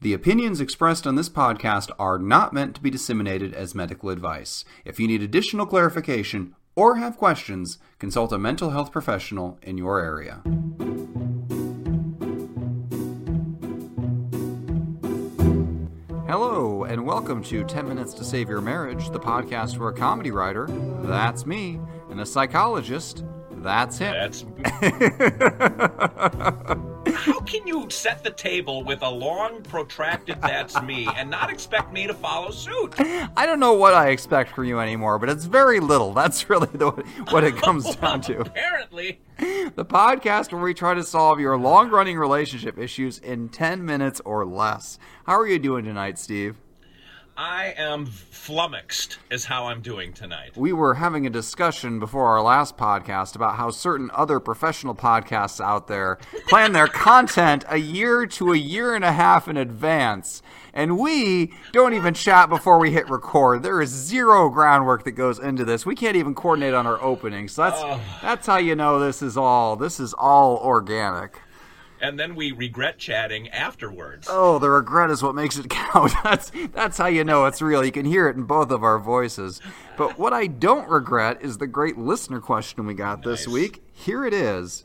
The opinions expressed on this podcast are not meant to be disseminated as medical advice. If you need additional clarification or have questions, consult a mental health professional in your area. Hello, and welcome to 10 Minutes to Save Your Marriage, the podcast where a comedy writer, that's me, and a psychologist, that's it. That's. How can you set the table with a long, protracted "That's me" and not expect me to follow suit? I don't know what I expect from you anymore, but it's very little. That's really the, what it comes down to. Apparently, The podcast where we try to solve your long running relationship issues in 10 minutes or less. How are you doing tonight, Steve? I am flummoxed, is how I'm doing tonight. We were having a discussion before our last podcast about how certain other professional podcasts out there plan their content a year to a year and a half in advance. And we don't even chat before we hit record. There is zero groundwork that goes into this. We can't even coordinate on our opening. So that's that's how you know this is all this is all organic. And then we regret chatting afterwards. Oh, the regret is what makes it count. That's that's how you know it's real. You can hear it in both of our voices. But what I don't regret is the great listener question we got this week. Here it is.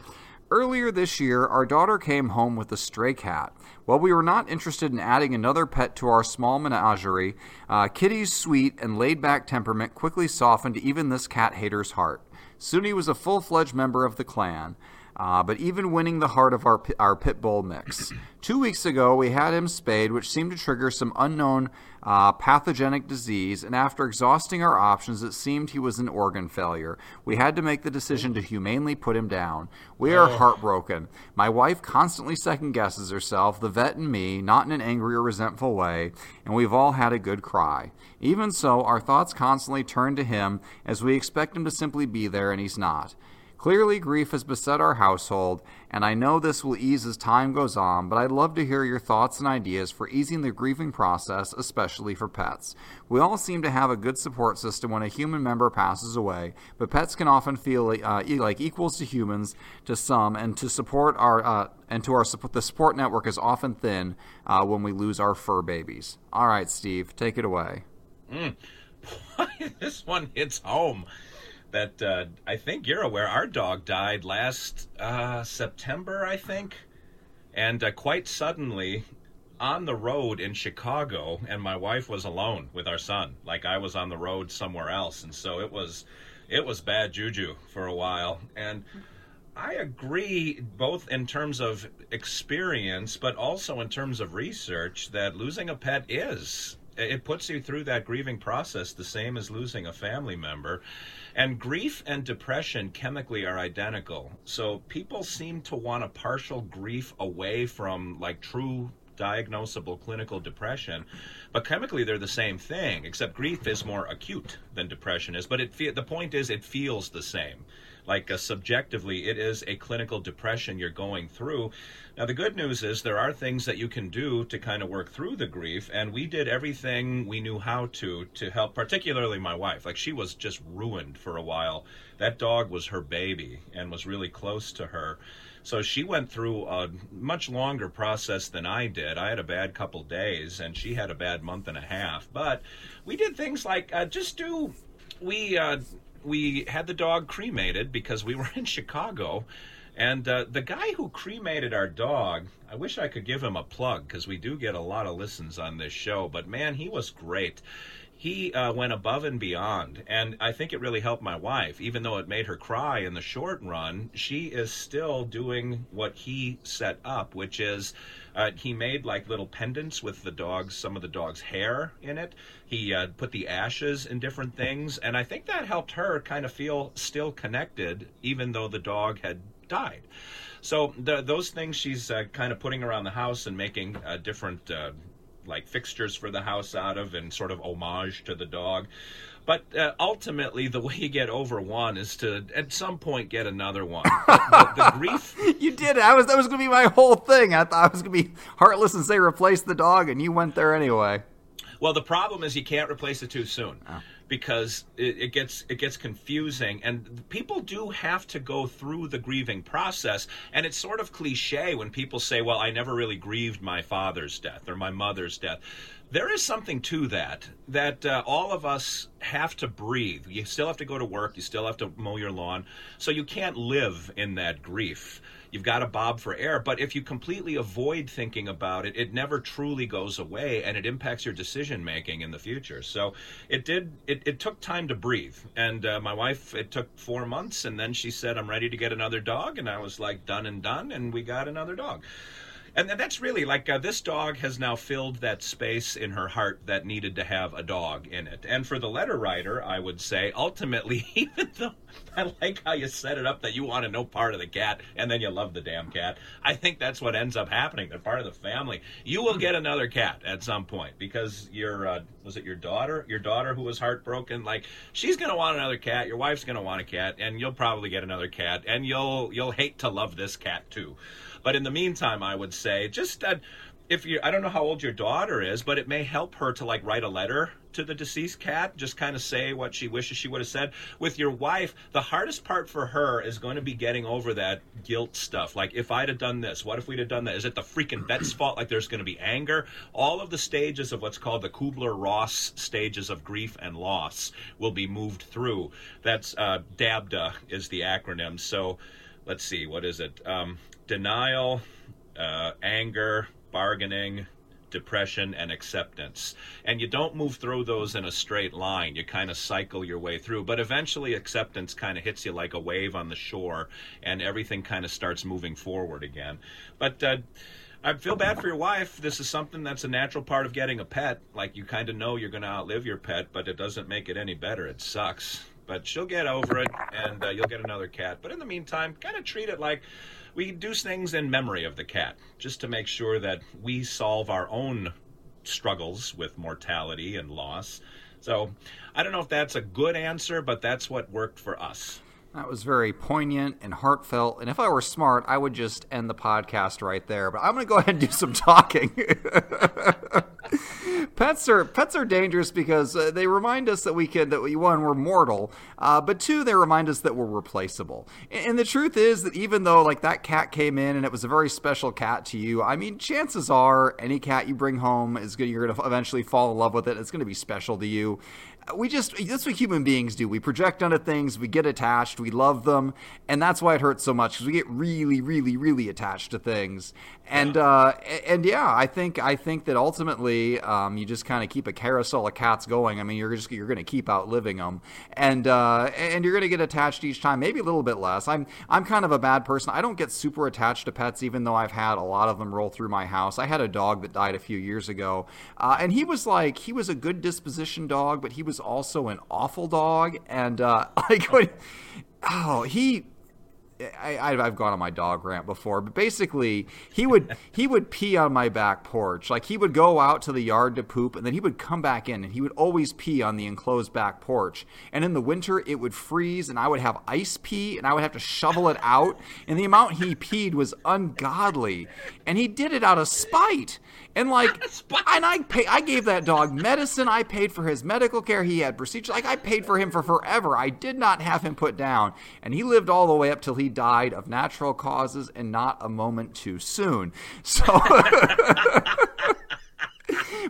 Earlier this year, our daughter came home with a stray cat. While we were not interested in adding another pet to our small menagerie, uh, Kitty's sweet and laid back temperament quickly softened even this cat hater's heart. Soon he was a full fledged member of the clan. Uh, but even winning the heart of our our pit bull mix. Two weeks ago, we had him spayed, which seemed to trigger some unknown uh, pathogenic disease. And after exhausting our options, it seemed he was an organ failure. We had to make the decision to humanely put him down. We are heartbroken. My wife constantly second guesses herself, the vet and me, not in an angry or resentful way, and we've all had a good cry. Even so, our thoughts constantly turn to him as we expect him to simply be there, and he's not. Clearly, grief has beset our household, and I know this will ease as time goes on, but I'd love to hear your thoughts and ideas for easing the grieving process, especially for pets. We all seem to have a good support system when a human member passes away, but pets can often feel uh, like equals to humans to some, and to support our uh, and to our support, the support network is often thin uh, when we lose our fur babies. All right, Steve, take it away. this one hits home. That uh, I think you're aware. Our dog died last uh, September, I think, and uh, quite suddenly on the road in Chicago, and my wife was alone with our son. Like I was on the road somewhere else, and so it was, it was bad juju for a while. And I agree, both in terms of experience, but also in terms of research, that losing a pet is. It puts you through that grieving process the same as losing a family member. And grief and depression chemically are identical. So people seem to want a partial grief away from like true diagnosable clinical depression, but chemically they're the same thing, except grief is more acute than depression is. But it fe- the point is, it feels the same. Like uh, subjectively, it is a clinical depression you're going through. Now, the good news is there are things that you can do to kind of work through the grief, and we did everything we knew how to to help, particularly my wife. Like, she was just ruined for a while. That dog was her baby and was really close to her. So she went through a much longer process than I did. I had a bad couple days, and she had a bad month and a half. But we did things like uh, just do. We uh, we had the dog cremated because we were in Chicago, and uh, the guy who cremated our dog. I wish I could give him a plug because we do get a lot of listens on this show. But man, he was great he uh, went above and beyond, and I think it really helped my wife. Even though it made her cry in the short run, she is still doing what he set up, which is uh, he made like little pendants with the dog's some of the dog's hair in it. He uh, put the ashes in different things, and I think that helped her kind of feel still connected, even though the dog had died. So the, those things she's uh, kind of putting around the house and making uh, different uh, like fixtures for the house out of and sort of homage to the dog. But uh, ultimately, the way you get over one is to at some point get another one. The, the grief. You did it. I was that was gonna be my whole thing. I thought I was gonna be heartless and say replace the dog, and you went there anyway. Well, the problem is you can't replace it too soon. Because it, it, gets it gets confusing. And people do have to go through the grieving process. And it's sort of cliche when people say well I never really grieved my father's death or my mother's death there is something to that that uh, all of us have to breathe. You still have to go to work. You still have to mow your lawn. So you can't live in that grief. You've got to bob for air. But if you completely avoid thinking about it it never truly goes away and it impacts your decision making in the future. So it did it, it took time to breathe. And uh, my wife it took four months and then she said i'm ready to get another dog. And i was like done and done and we got another dog and that's really like uh, this dog has now filled that space in her heart that needed to have a dog in it. And for the letter writer, I would say ultimately, even though I like how you set it up that you want to know part of the cat and then you love the damn cat, I think that's what ends up happening. They're part of the family. You will get another cat at some point because your uh, was it your daughter? Your daughter who was heartbroken, like she's gonna want another cat. Your wife's gonna want a cat, and you'll probably get another cat, and you'll you'll hate to love this cat too. But in the meantime, I would say just uh, if you I don't know how old your daughter is, but it may help her to like write a letter to the deceased cat, just kind of say what she wishes she would have said. With your wife, the hardest part for her is going to be getting over that guilt stuff. Like, if I'd have done this, what if we'd have done that? Is it the freaking vet's fault? Like, there's going to be anger. All of the stages of what's called the Kubler Ross stages of grief and loss will be moved through. That's uh, DABDA is the acronym. So, let's see, what is it? Um, denial, uh, anger, bargaining, depression, and acceptance. And you don't move through those in a straight line. You kind of cycle your way through. But eventually, acceptance kind of hits you like a wave on the shore, and everything kind of starts moving forward again. But uh, I feel bad for your wife. This is something that's a natural part of getting a pet. Like you kind of know you're going to outlive your pet, but it doesn't make it any better. It sucks. But she'll get over it, and uh, you'll get another cat. But in the meantime, kind of treat it like we do things in memory of the cat, just to make sure that we solve our own struggles with mortality and loss. So I don't know if that's a good answer, but that's what worked for us. That was very poignant and heartfelt. And if I were smart, I would just end the podcast right there. But I'm going to go ahead and do some talking. pets are pets are dangerous because uh, they remind us that we can that we one we're mortal, uh, but two they remind us that we're replaceable. And, and the truth is that even though like that cat came in and it was a very special cat to you, I mean chances are any cat you bring home is going you're going to eventually fall in love with it. It's going to be special to you we just that's what human beings do. We project onto things we get attached we love them and that's why it hurts so much because we get really really really attached to things. And uh, and yeah i think i think that ultimately um, you just kind of keep a carousel of cats going. I mean you're just you're going to keep outliving them and uh, and you're going to get attached each time maybe a little bit less. I'm i'm kind of a bad person. I don't get super attached to pets even though i've had a lot of them roll through my house. I had a dog that died a few years ago uh, and he was like he was a good disposition dog but he was was also an awful dog, and uh, like when, oh he I, have gone on my dog rant before, but basically he would he would pee on my back porch. Like he would go out to the yard to poop, and then he would come back in, and he would always pee on the enclosed back porch. And in the winter, it would freeze, and I would have ice pee, and I would have to shovel it out. And the amount he peed was ungodly, and he did it out of spite. And like, and I pay, I gave that dog medicine. I paid for his medical care. He had procedures. Like I paid for him for forever. I did not have him put down, and he lived all the way up till he died of natural causes and not a moment too soon. So.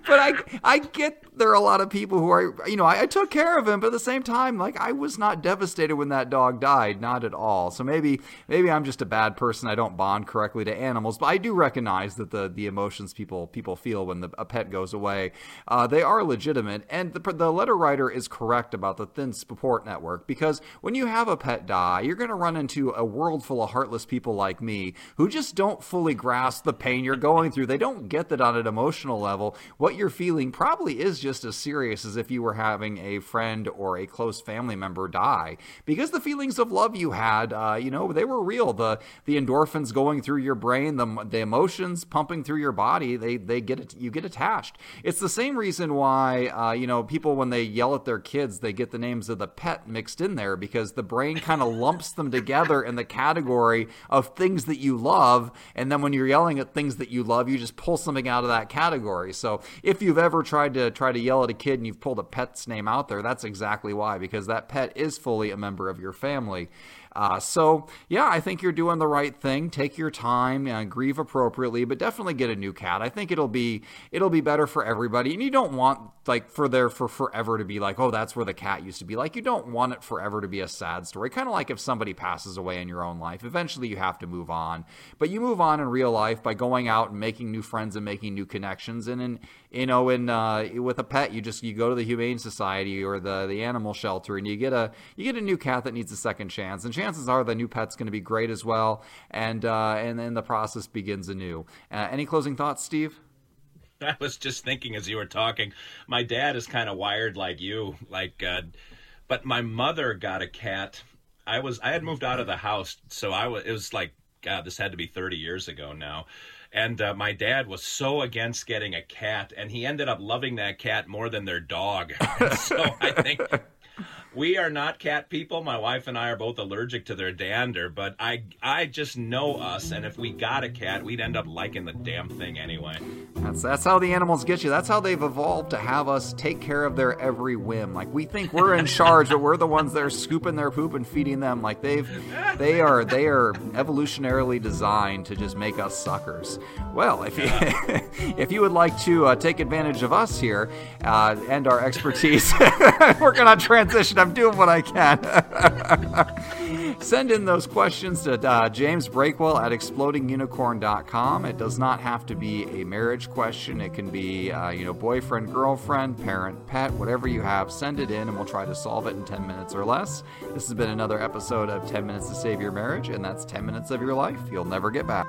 but I I get there are a lot of people who are you know I, I, took care of him, but at the same time, like I was not devastated when that dog died, not at all. So maybe maybe I'm just a bad person. I don't bond correctly to animals, but I do recognize that the the emotions people people feel when the, a pet goes away, uh, they are legitimate. And the the letter writer is correct about the thin support network because when you have a pet die, you're going to run into a world full of heartless people like me who just don't fully grasp the pain you're going through. They don't get that on an emotional level. What you're feeling probably is just as serious as if you were having a friend or a close family member die because the feelings of love you had, uh, you know, they were real. The the endorphins going through your brain, the the emotions pumping through your body, they they get you get attached. It's the same reason why uh, you know people when they yell at their kids, they get the names of the pet mixed in there because the brain kind of lumps them together in the category of things that you love, and then when you're yelling at things that you love, you just pull something out of that category. So if you've ever tried to try to yell at a kid and you've pulled a pet's name out there, that's exactly why, because that pet is fully a member of your family. Uh, so yeah, I think you're doing the right thing. Take your time, uh, grieve appropriately, but definitely get a new cat. I think it'll be it'll be better for everybody. And you don't want like for there for forever to be like, oh, that's where the cat used to be. Like you don't want it forever to be a sad story. Kind of like if somebody passes away in your own life, eventually you have to move on. But you move on in real life by going out and making new friends and making new connections. And in you know, in uh, with a pet, you just you go to the humane society or the the animal shelter and you get a you get a new cat that needs a second chance. And chances are the new pet's going to be great as well. And uh, and then the process begins anew. Uh, any closing thoughts, Steve? I was just thinking as you were talking. My dad is kind of wired like you, like, uh, but my mother got a cat. I was I had moved out of the house, so I was. It was like God. This had to be thirty years ago now. And uh, my dad was so against getting a cat, and he ended up loving that cat more than their dog. so I think we are not cat people. My wife and I are both allergic to their dander, but I I just know us, and if we got a cat, we'd end up liking the damn thing anyway. That's that's how the animals get you. That's how they've evolved to have us take care of their every whim. Like we think we're in charge, but we're the ones that are scooping their poop and feeding them. Like they've they are they are evolutionarily designed to just make us suckers. Well, if you if you would like to uh, take advantage of us here uh, and our expertise, we're gonna transition I'm doing what I can. Send in those questions to uh, James Breakwell at explodingunicorn.com. It does not have to be a marriage question. It can be, uh, you know, boyfriend, girlfriend, parent, pet, whatever you have. Send it in and we'll try to solve it in 10 minutes or less. This has been another episode of 10 Minutes to Save Your Marriage, and that's 10 minutes of your life you'll never get back.